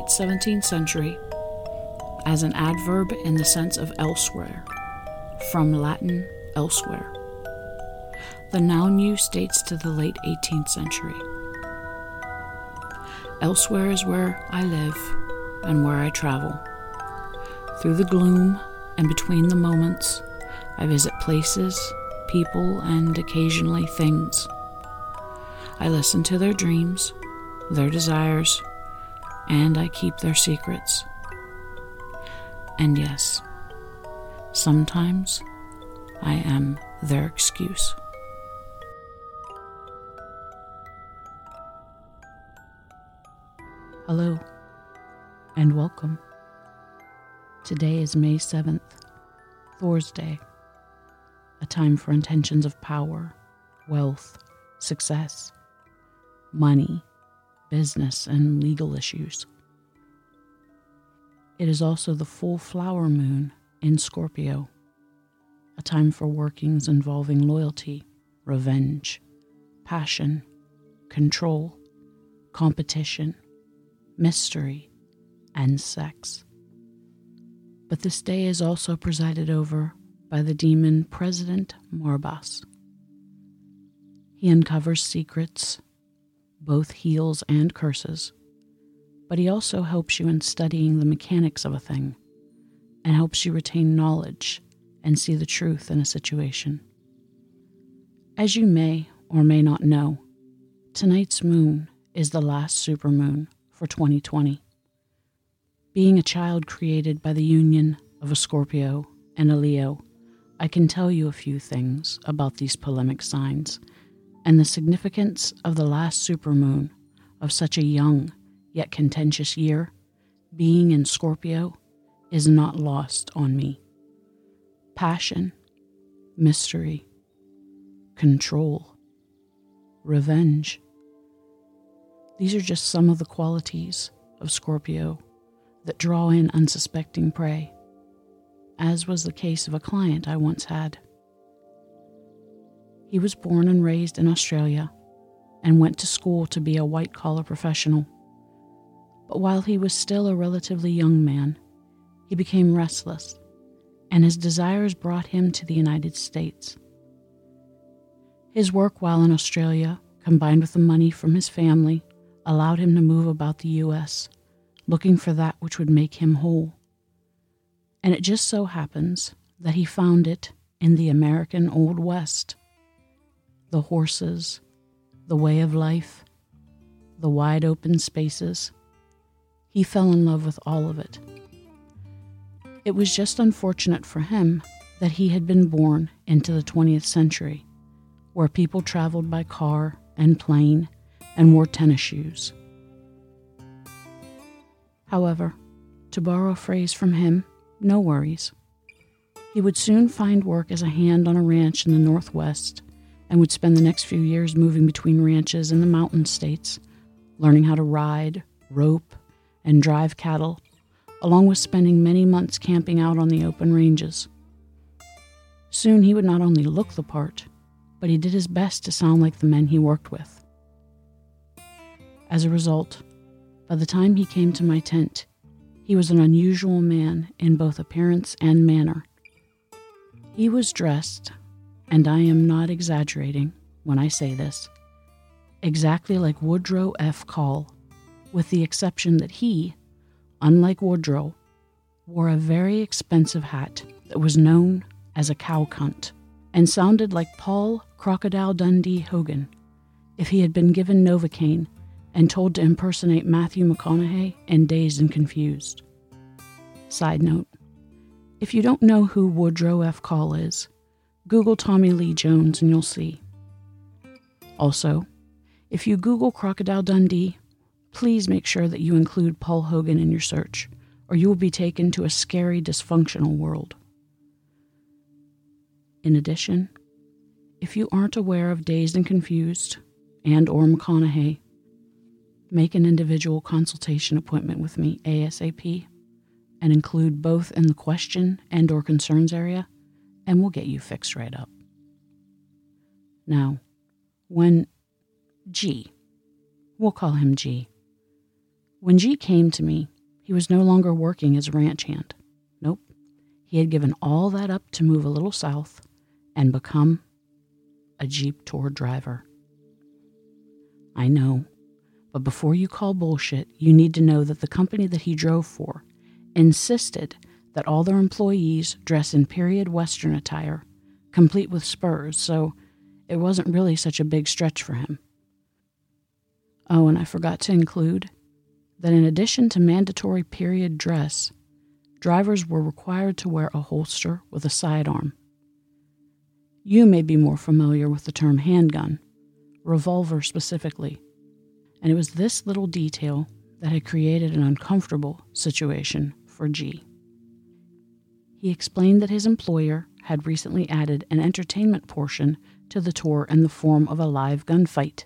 Late 17th century as an adverb in the sense of elsewhere, from Latin elsewhere. The noun use dates to the late 18th century. Elsewhere is where I live and where I travel. Through the gloom and between the moments, I visit places, people, and occasionally things. I listen to their dreams, their desires, and I keep their secrets. And yes, sometimes I am their excuse. Hello, and welcome. Today is May 7th, Thor's Day, a time for intentions of power, wealth, success, money, business, and legal issues. It is also the full flower moon in Scorpio, a time for workings involving loyalty, revenge, passion, control, competition, mystery, and sex. But this day is also presided over by the demon President Marbas. He uncovers secrets both heals and curses, but he also helps you in studying the mechanics of a thing and helps you retain knowledge and see the truth in a situation. As you may or may not know, tonight's moon is the last supermoon for 2020. Being a child created by the union of a Scorpio and a Leo, I can tell you a few things about these polemic signs and the significance of the last supermoon of such a young yet contentious year, being in Scorpio, is not lost on me. Passion, mystery, control, revenge. These are just some of the qualities of Scorpio that draw in unsuspecting prey, as was the case of a client I once had. He was born and raised in Australia and went to school to be a white collar professional. But while he was still a relatively young man, he became restless, and his desires brought him to the United States. His work while in Australia, combined with the money from his family, allowed him to move about the U.S., looking for that which would make him whole. And it just so happens that he found it in the American Old West the horses, the way of life, the wide open spaces. He fell in love with all of it. It was just unfortunate for him that he had been born into the 20th century, where people traveled by car and plane and wore tennis shoes. However, to borrow a phrase from him, no worries. He would soon find work as a hand on a ranch in the Northwest and would spend the next few years moving between ranches in the mountain states, learning how to ride, rope, and drive cattle, along with spending many months camping out on the open ranges. Soon he would not only look the part, but he did his best to sound like the men he worked with. As a result, by the time he came to my tent, he was an unusual man in both appearance and manner. He was dressed and I am not exaggerating when I say this, exactly like Woodrow F. Call, with the exception that he, unlike Woodrow, wore a very expensive hat that was known as a cow cunt and sounded like Paul Crocodile Dundee Hogan if he had been given Novocaine and told to impersonate Matthew McConaughey in Dazed and Confused. Side note if you don't know who Woodrow F. Call is, Google Tommy Lee Jones and you'll see. Also, if you Google Crocodile Dundee, please make sure that you include Paul Hogan in your search, or you will be taken to a scary, dysfunctional world. In addition, if you aren't aware of Dazed and Confused and or McConaughey, make an individual consultation appointment with me ASAP and include both in the question and or concerns area and we'll get you fixed right up. Now, when G, We'll call him G. When G came to me, he was no longer working as a ranch hand. Nope. He had given all that up to move a little south and become a Jeep tour driver. I know, but before you call bullshit, you need to know that the company that he drove for insisted that all their employees dress in period Western attire, complete with spurs, so it wasn't really such a big stretch for him. Oh, and I forgot to include that in addition to mandatory period dress, drivers were required to wear a holster with a sidearm. You may be more familiar with the term handgun, revolver specifically, and it was this little detail that had created an uncomfortable situation for G. He explained that his employer had recently added an entertainment portion to the tour in the form of a live gunfight.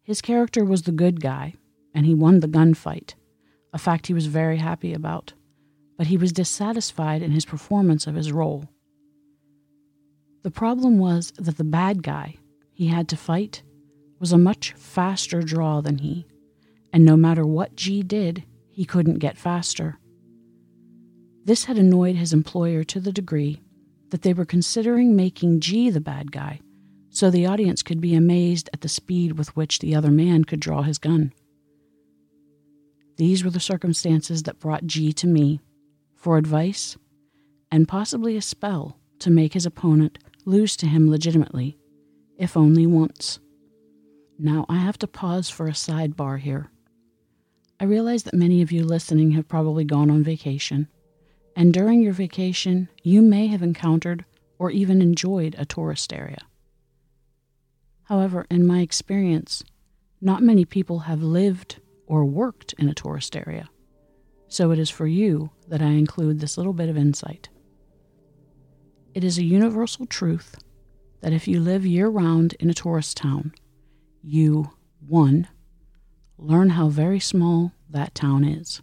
His character was the good guy, and he won the gunfight, a fact he was very happy about, but he was dissatisfied in his performance of his role. The problem was that the bad guy he had to fight was a much faster draw than he, and no matter what G did, he couldn't get faster. This had annoyed his employer to the degree that they were considering making G the bad guy so the audience could be amazed at the speed with which the other man could draw his gun. These were the circumstances that brought G to me for advice and possibly a spell to make his opponent lose to him legitimately, if only once. Now, I have to pause for a sidebar here. I realize that many of you listening have probably gone on vacation, and during your vacation, you may have encountered or even enjoyed a tourist area. However, in my experience, not many people have lived or worked in a tourist area, so it is for you that I include this little bit of insight. It is a universal truth that if you live year round in a tourist town, you, one, learn how very small that town is.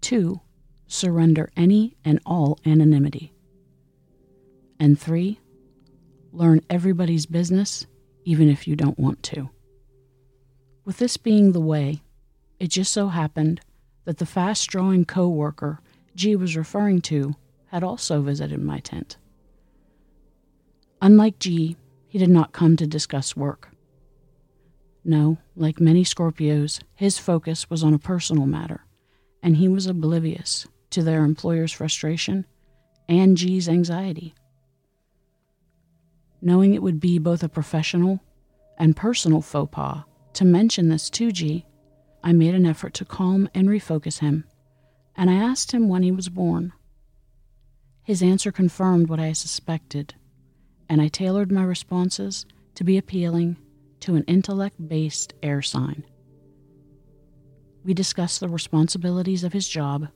Two, surrender any and all anonymity. And three, learn everybody's business even if you don't want to. With this being the way, it just so happened that the fast drawing co worker G was referring to had also visited my tent. Unlike G, he did not come to discuss work. No, like many Scorpios, his focus was on a personal matter, and he was oblivious to their employer's frustration and G's anxiety. Knowing it would be both a professional and personal faux pas to mention this to G, I made an effort to calm and refocus him, and I asked him when he was born. His answer confirmed what I suspected and I tailored my responses to be appealing to an intellect based air sign. We discussed the responsibilities of his job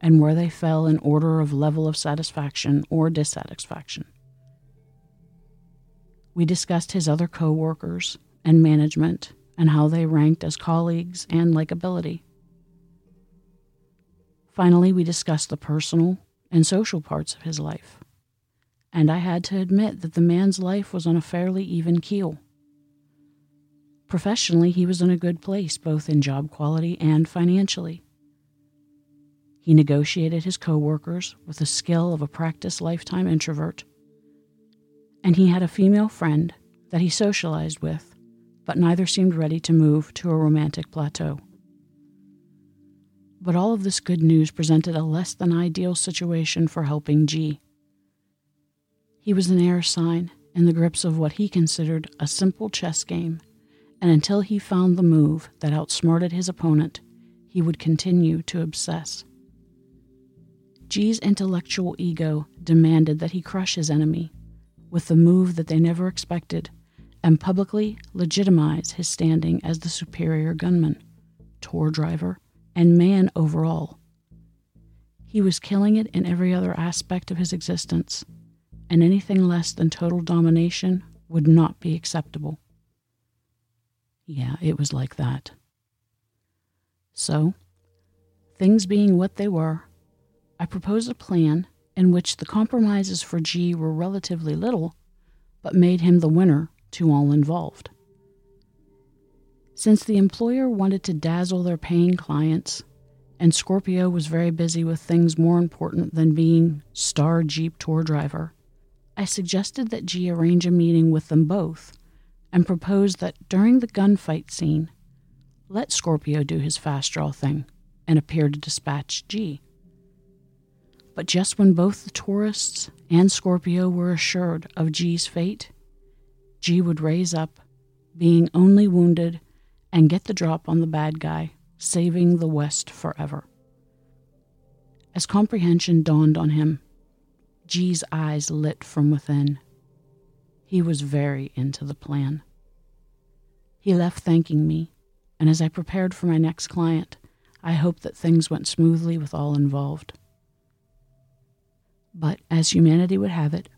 and where they fell in order of level of satisfaction or dissatisfaction. We discussed his other co-workers and management and how they ranked as colleagues and likability. Finally, we discussed the personal and social parts of his life and I had to admit that the man's life was on a fairly even keel. Professionally, he was in a good place, both in job quality and financially. He negotiated his coworkers with the skill of a practiced lifetime introvert, and he had a female friend that he socialized with, but neither seemed ready to move to a romantic plateau. But all of this good news presented a less than ideal situation for helping G. He was an air sign in the grips of what he considered a simple chess game, and until he found the move that outsmarted his opponent, he would continue to obsess. G's intellectual ego demanded that he crush his enemy with the move that they never expected and publicly legitimize his standing as the superior gunman, tour driver, and man overall. He was killing it in every other aspect of his existence and anything less than total domination would not be acceptable. Yeah, it was like that. So, things being what they were, I proposed a plan in which the compromises for G were relatively little, but made him the winner to all involved. Since the employer wanted to dazzle their paying clients, and Scorpio was very busy with things more important than being star Jeep tour driver, I suggested that G arrange a meeting with them both and proposed that during the gunfight scene, let Scorpio do his fast draw thing and appear to dispatch G. But just when both the tourists and Scorpio were assured of G's fate, G would raise up, being only wounded, and get the drop on the bad guy, saving the West forever. As comprehension dawned on him, G's eyes lit from within. He was very into the plan. He left thanking me, and as I prepared for my next client, I hoped that things went smoothly with all involved. But as humanity would have it,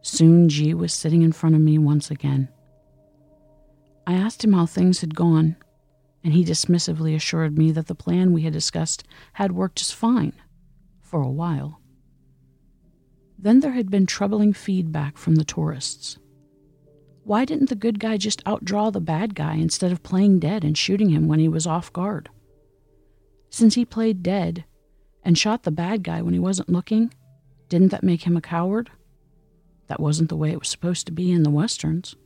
soon G was sitting in front of me once again. I asked him how things had gone, and he dismissively assured me that the plan we had discussed had worked just fine for a while. Then there had been troubling feedback from the tourists. Why didn't the good guy just outdraw the bad guy instead of playing dead and shooting him when he was off guard? Since he played dead and shot the bad guy when he wasn't looking, didn't that make him a coward? That wasn't the way it was supposed to be in the westerns.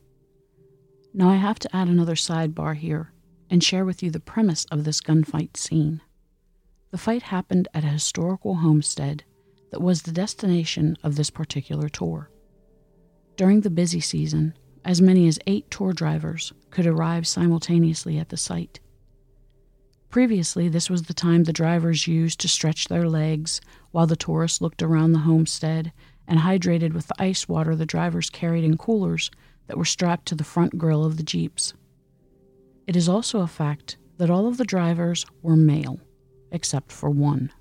Now I have to add another sidebar here and share with you the premise of this gunfight scene. The fight happened at a historical homestead that was the destination of this particular tour. During the busy season, as many as eight tour drivers could arrive simultaneously at the site. Previously, this was the time the drivers used to stretch their legs while the tourists looked around the homestead and hydrated with the ice water the drivers carried in coolers that were strapped to the front grille of the Jeeps. It is also a fact that all of the drivers were male, except for one.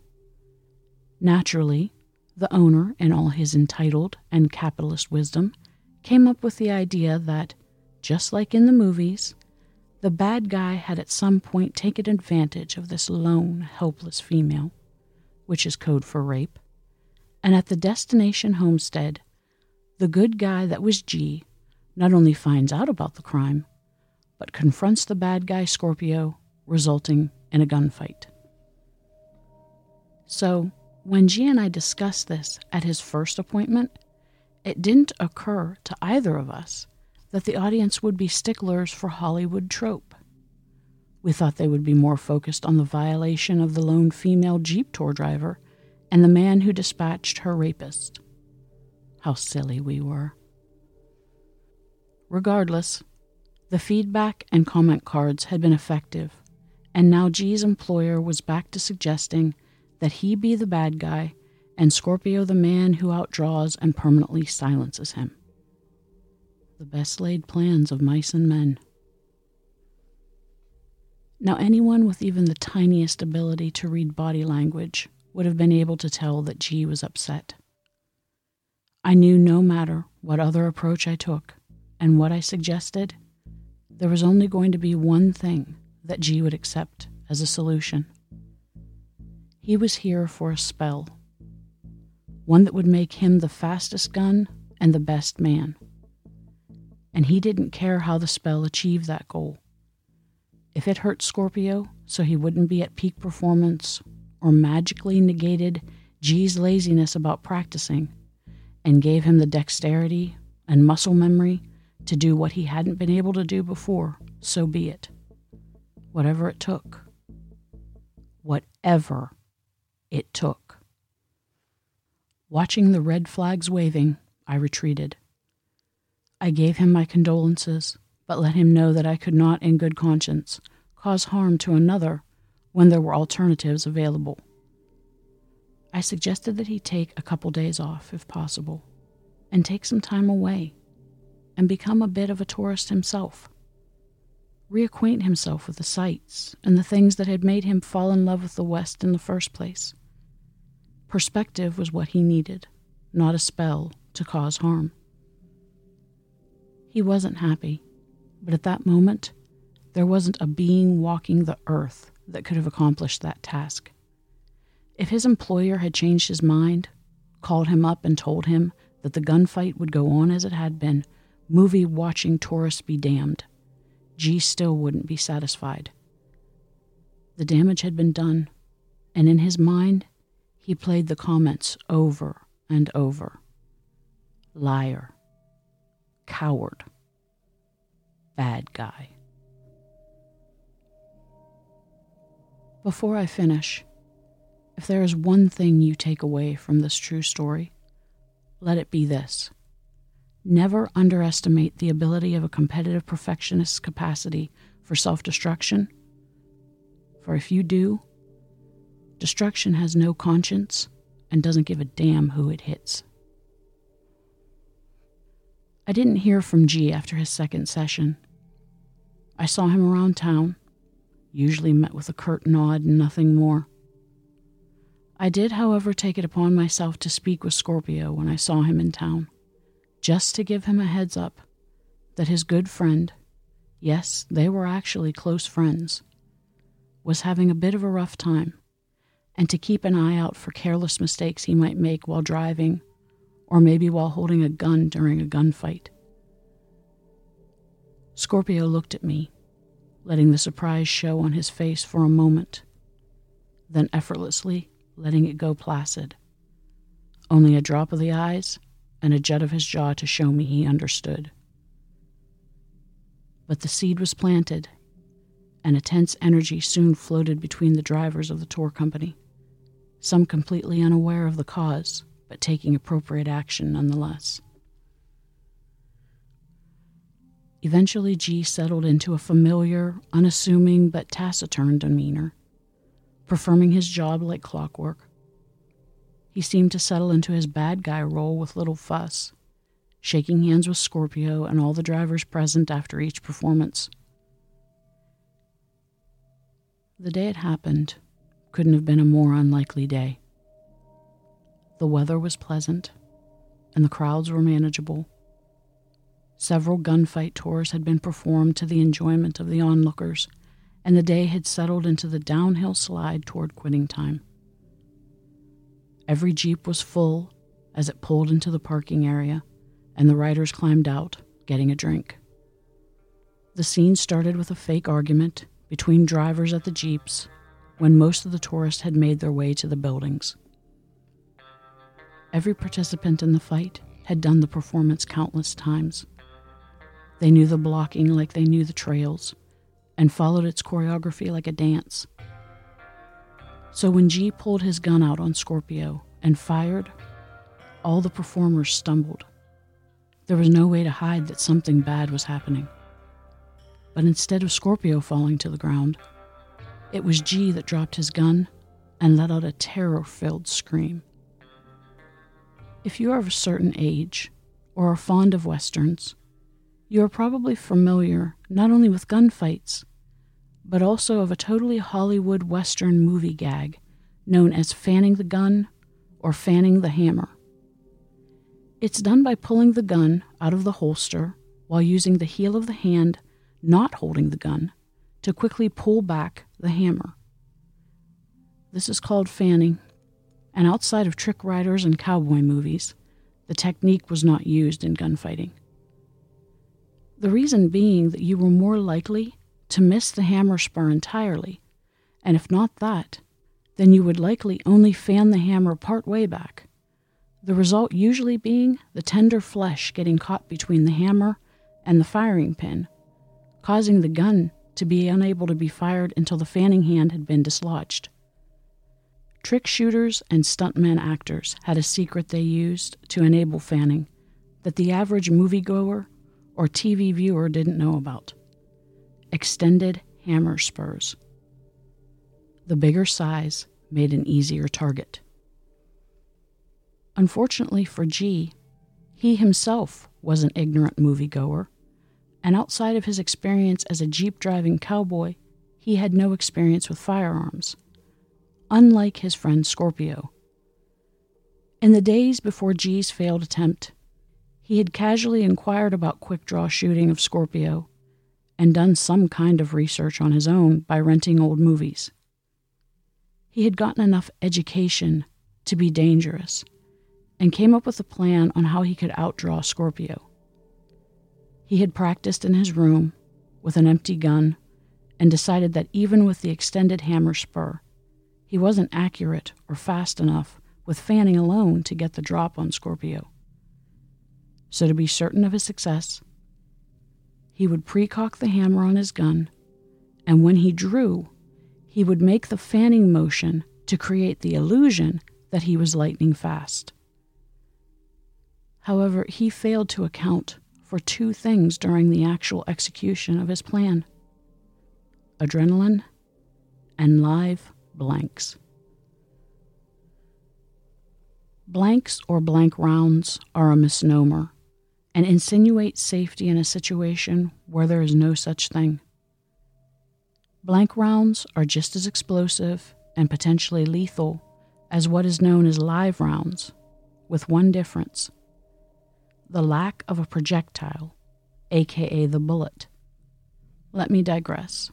Naturally, the owner, in all his entitled and capitalist wisdom, came up with the idea that, just like in the movies, the bad guy had at some point taken advantage of this lone, helpless female, which is code for rape, and at the destination homestead, the good guy that was G not only finds out about the crime, but confronts the bad guy Scorpio, resulting in a gunfight. So, when G and I discussed this at his first appointment, it didn't occur to either of us that the audience would be sticklers for Hollywood trope. We thought they would be more focused on the violation of the lone female Jeep tour driver and the man who dispatched her rapist. How silly we were. Regardless, the feedback and comment cards had been effective, and now G's employer was back to suggesting that he be the bad guy and Scorpio the man who outdraws and permanently silences him the best laid plans of mice and men. Now, anyone with even the tiniest ability to read body language would have been able to tell that G was upset. I knew no matter what other approach I took and what I suggested, there was only going to be one thing that G would accept as a solution. He was here for a spell, one that would make him the fastest gun and the best man and he didn't care how the spell achieved that goal. If it hurt Scorpio so he wouldn't be at peak performance, or magically negated G's laziness about practicing, and gave him the dexterity and muscle memory to do what he hadn't been able to do before, so be it. Whatever it took. Whatever it took. Watching the red flags waving, I retreated. I gave him my condolences, but let him know that I could not, in good conscience, cause harm to another when there were alternatives available. I suggested that he take a couple days off, if possible, and take some time away and become a bit of a tourist himself. Reacquaint himself with the sights and the things that had made him fall in love with the West in the first place. Perspective was what he needed, not a spell to cause harm. He wasn't happy, but at that moment, there wasn't a being walking the earth that could have accomplished that task. If his employer had changed his mind, called him up and told him that the gunfight would go on as it had been, movie watching tourists be damned, G still wouldn't be satisfied. The damage had been done, and in his mind, he played the comments over and over liar, coward, bad guy. Before I finish, if there is one thing you take away from this true story, let it be this. Never underestimate the ability of a competitive perfectionist's capacity for self destruction. For if you do, destruction has no conscience and doesn't give a damn who it hits. I didn't hear from G after his second session. I saw him around town, usually met with a curt nod and nothing more. I did, however, take it upon myself to speak with Scorpio when I saw him in town, just to give him a heads up that his good friend, yes, they were actually close friends, was having a bit of a rough time, and to keep an eye out for careless mistakes he might make while driving or maybe while holding a gun during a gunfight. Scorpio looked at me, letting the surprise show on his face for a moment, then effortlessly letting it go placid. Only a drop of the eyes and a jet of his jaw to show me he understood. But the seed was planted, and a tense energy soon floated between the drivers of the tour company, some completely unaware of the cause, but taking appropriate action nonetheless. Eventually, G settled into a familiar, unassuming, but taciturn demeanor performing his job like clockwork. He seemed to settle into his bad guy role with little fuss, shaking hands with Scorpio and all the drivers present after each performance. The day it happened couldn't have been a more unlikely day. The weather was pleasant, and the crowds were manageable. Several gunfight tours had been performed to the enjoyment of the onlookers and the day had settled into the downhill slide toward quitting time. Every Jeep was full as it pulled into the parking area, and the riders climbed out, getting a drink. The scene started with a fake argument between drivers at the Jeeps when most of the tourists had made their way to the buildings. Every participant in the fight had done the performance countless times. They knew the blocking like they knew the trails, and followed its choreography like a dance. So when G pulled his gun out on Scorpio and fired, all the performers stumbled. There was no way to hide that something bad was happening. But instead of Scorpio falling to the ground, it was G that dropped his gun and let out a terror filled scream. If you are of a certain age or are fond of westerns, you are probably familiar not only with gunfights, but also of a totally Hollywood Western movie gag known as fanning the gun or fanning the hammer. It's done by pulling the gun out of the holster while using the heel of the hand not holding the gun to quickly pull back the hammer. This is called fanning, and outside of trick riders and cowboy movies, the technique was not used in gunfighting. The reason being that you were more likely to miss the hammer spur entirely, and if not that, then you would likely only fan the hammer part way back, the result usually being the tender flesh getting caught between the hammer and the firing pin, causing the gun to be unable to be fired until the fanning hand had been dislodged. Trick shooters and stuntman actors had a secret they used to enable fanning that the average moviegoer or TV viewer didn't know about extended hammer spurs. The bigger size made an easier target. Unfortunately for G, he himself was an ignorant moviegoer, and outside of his experience as a Jeep driving cowboy, he had no experience with firearms, unlike his friend Scorpio. In the days before G's failed attempt, he had casually inquired about quick draw shooting of Scorpio and done some kind of research on his own by renting old movies. He had gotten enough education to be dangerous and came up with a plan on how he could outdraw Scorpio. He had practiced in his room with an empty gun and decided that even with the extended hammer spur, he wasn't accurate or fast enough with fanning alone to get the drop on Scorpio. So, to be certain of his success, he would precock the hammer on his gun, and when he drew, he would make the fanning motion to create the illusion that he was lightning fast. However, he failed to account for two things during the actual execution of his plan adrenaline and live blanks. Blanks or blank rounds are a misnomer and insinuate safety in a situation where there is no such thing. Blank rounds are just as explosive and potentially lethal as what is known as live rounds, with one difference the lack of a projectile, aka the bullet. Let me digress.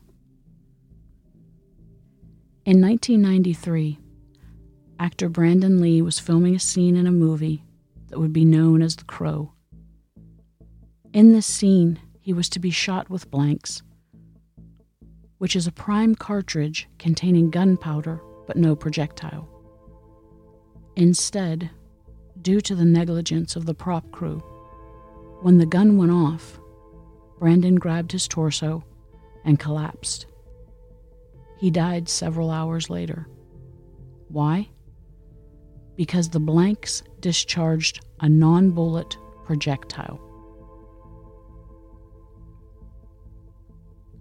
In 1993, actor Brandon Lee was filming a scene in a movie that would be known as The Crow. In this scene, he was to be shot with blanks, which is a prime cartridge containing gunpowder but no projectile. Instead, due to the negligence of the prop crew, when the gun went off, Brandon grabbed his torso and collapsed. He died several hours later. Why? Because the blanks discharged a non bullet projectile.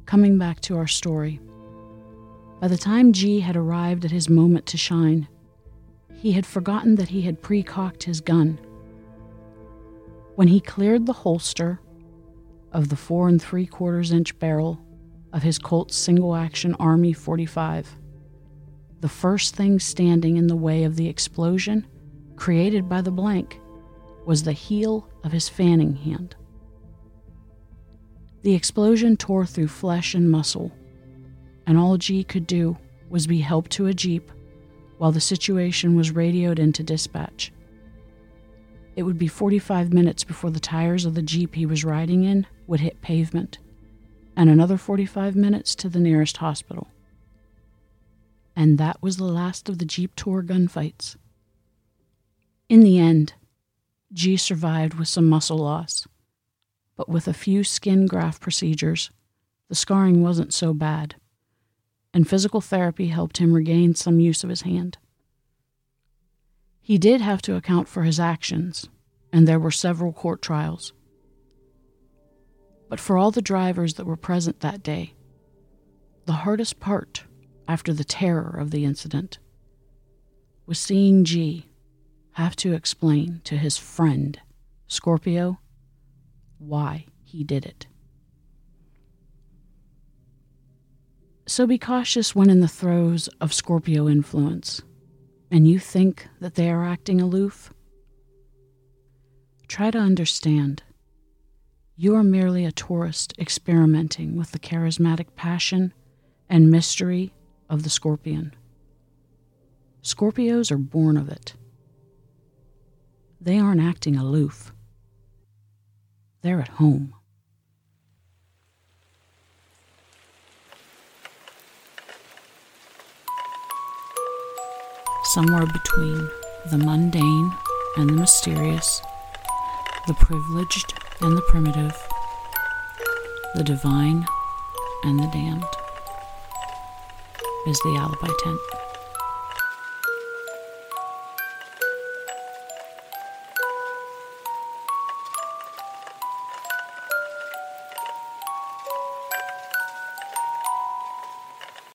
Coming back to our story. By the time G had arrived at his moment to shine, he had forgotten that he had pre-cocked his gun. When he cleared the holster of the four and three quarters inch barrel of his Colt's single action Army 45. The first thing standing in the way of the explosion created by the blank was the heel of his fanning hand. The explosion tore through flesh and muscle, and all G could do was be helped to a jeep while the situation was radioed into dispatch. It would be 45 minutes before the tires of the jeep he was riding in would hit pavement and another 45 minutes to the nearest hospital. And that was the last of the Jeep Tour gunfights. In the end, G survived with some muscle loss, but with a few skin graft procedures, the scarring wasn't so bad, and physical therapy helped him regain some use of his hand. He did have to account for his actions, and there were several court trials but for all the drivers that were present that day. The hardest part, after the terror of the incident, was seeing G have to explain to his friend, Scorpio, why he did it. So be cautious when in the throes of Scorpio influence and you think that they are acting aloof. Try to understand you are merely a tourist experimenting with the charismatic passion and mystery of the scorpion. Scorpios are born of it. They aren't acting aloof, they're at home. Somewhere between the mundane and the mysterious, the privileged and the primitive, the divine and the damned, is the alibi tent.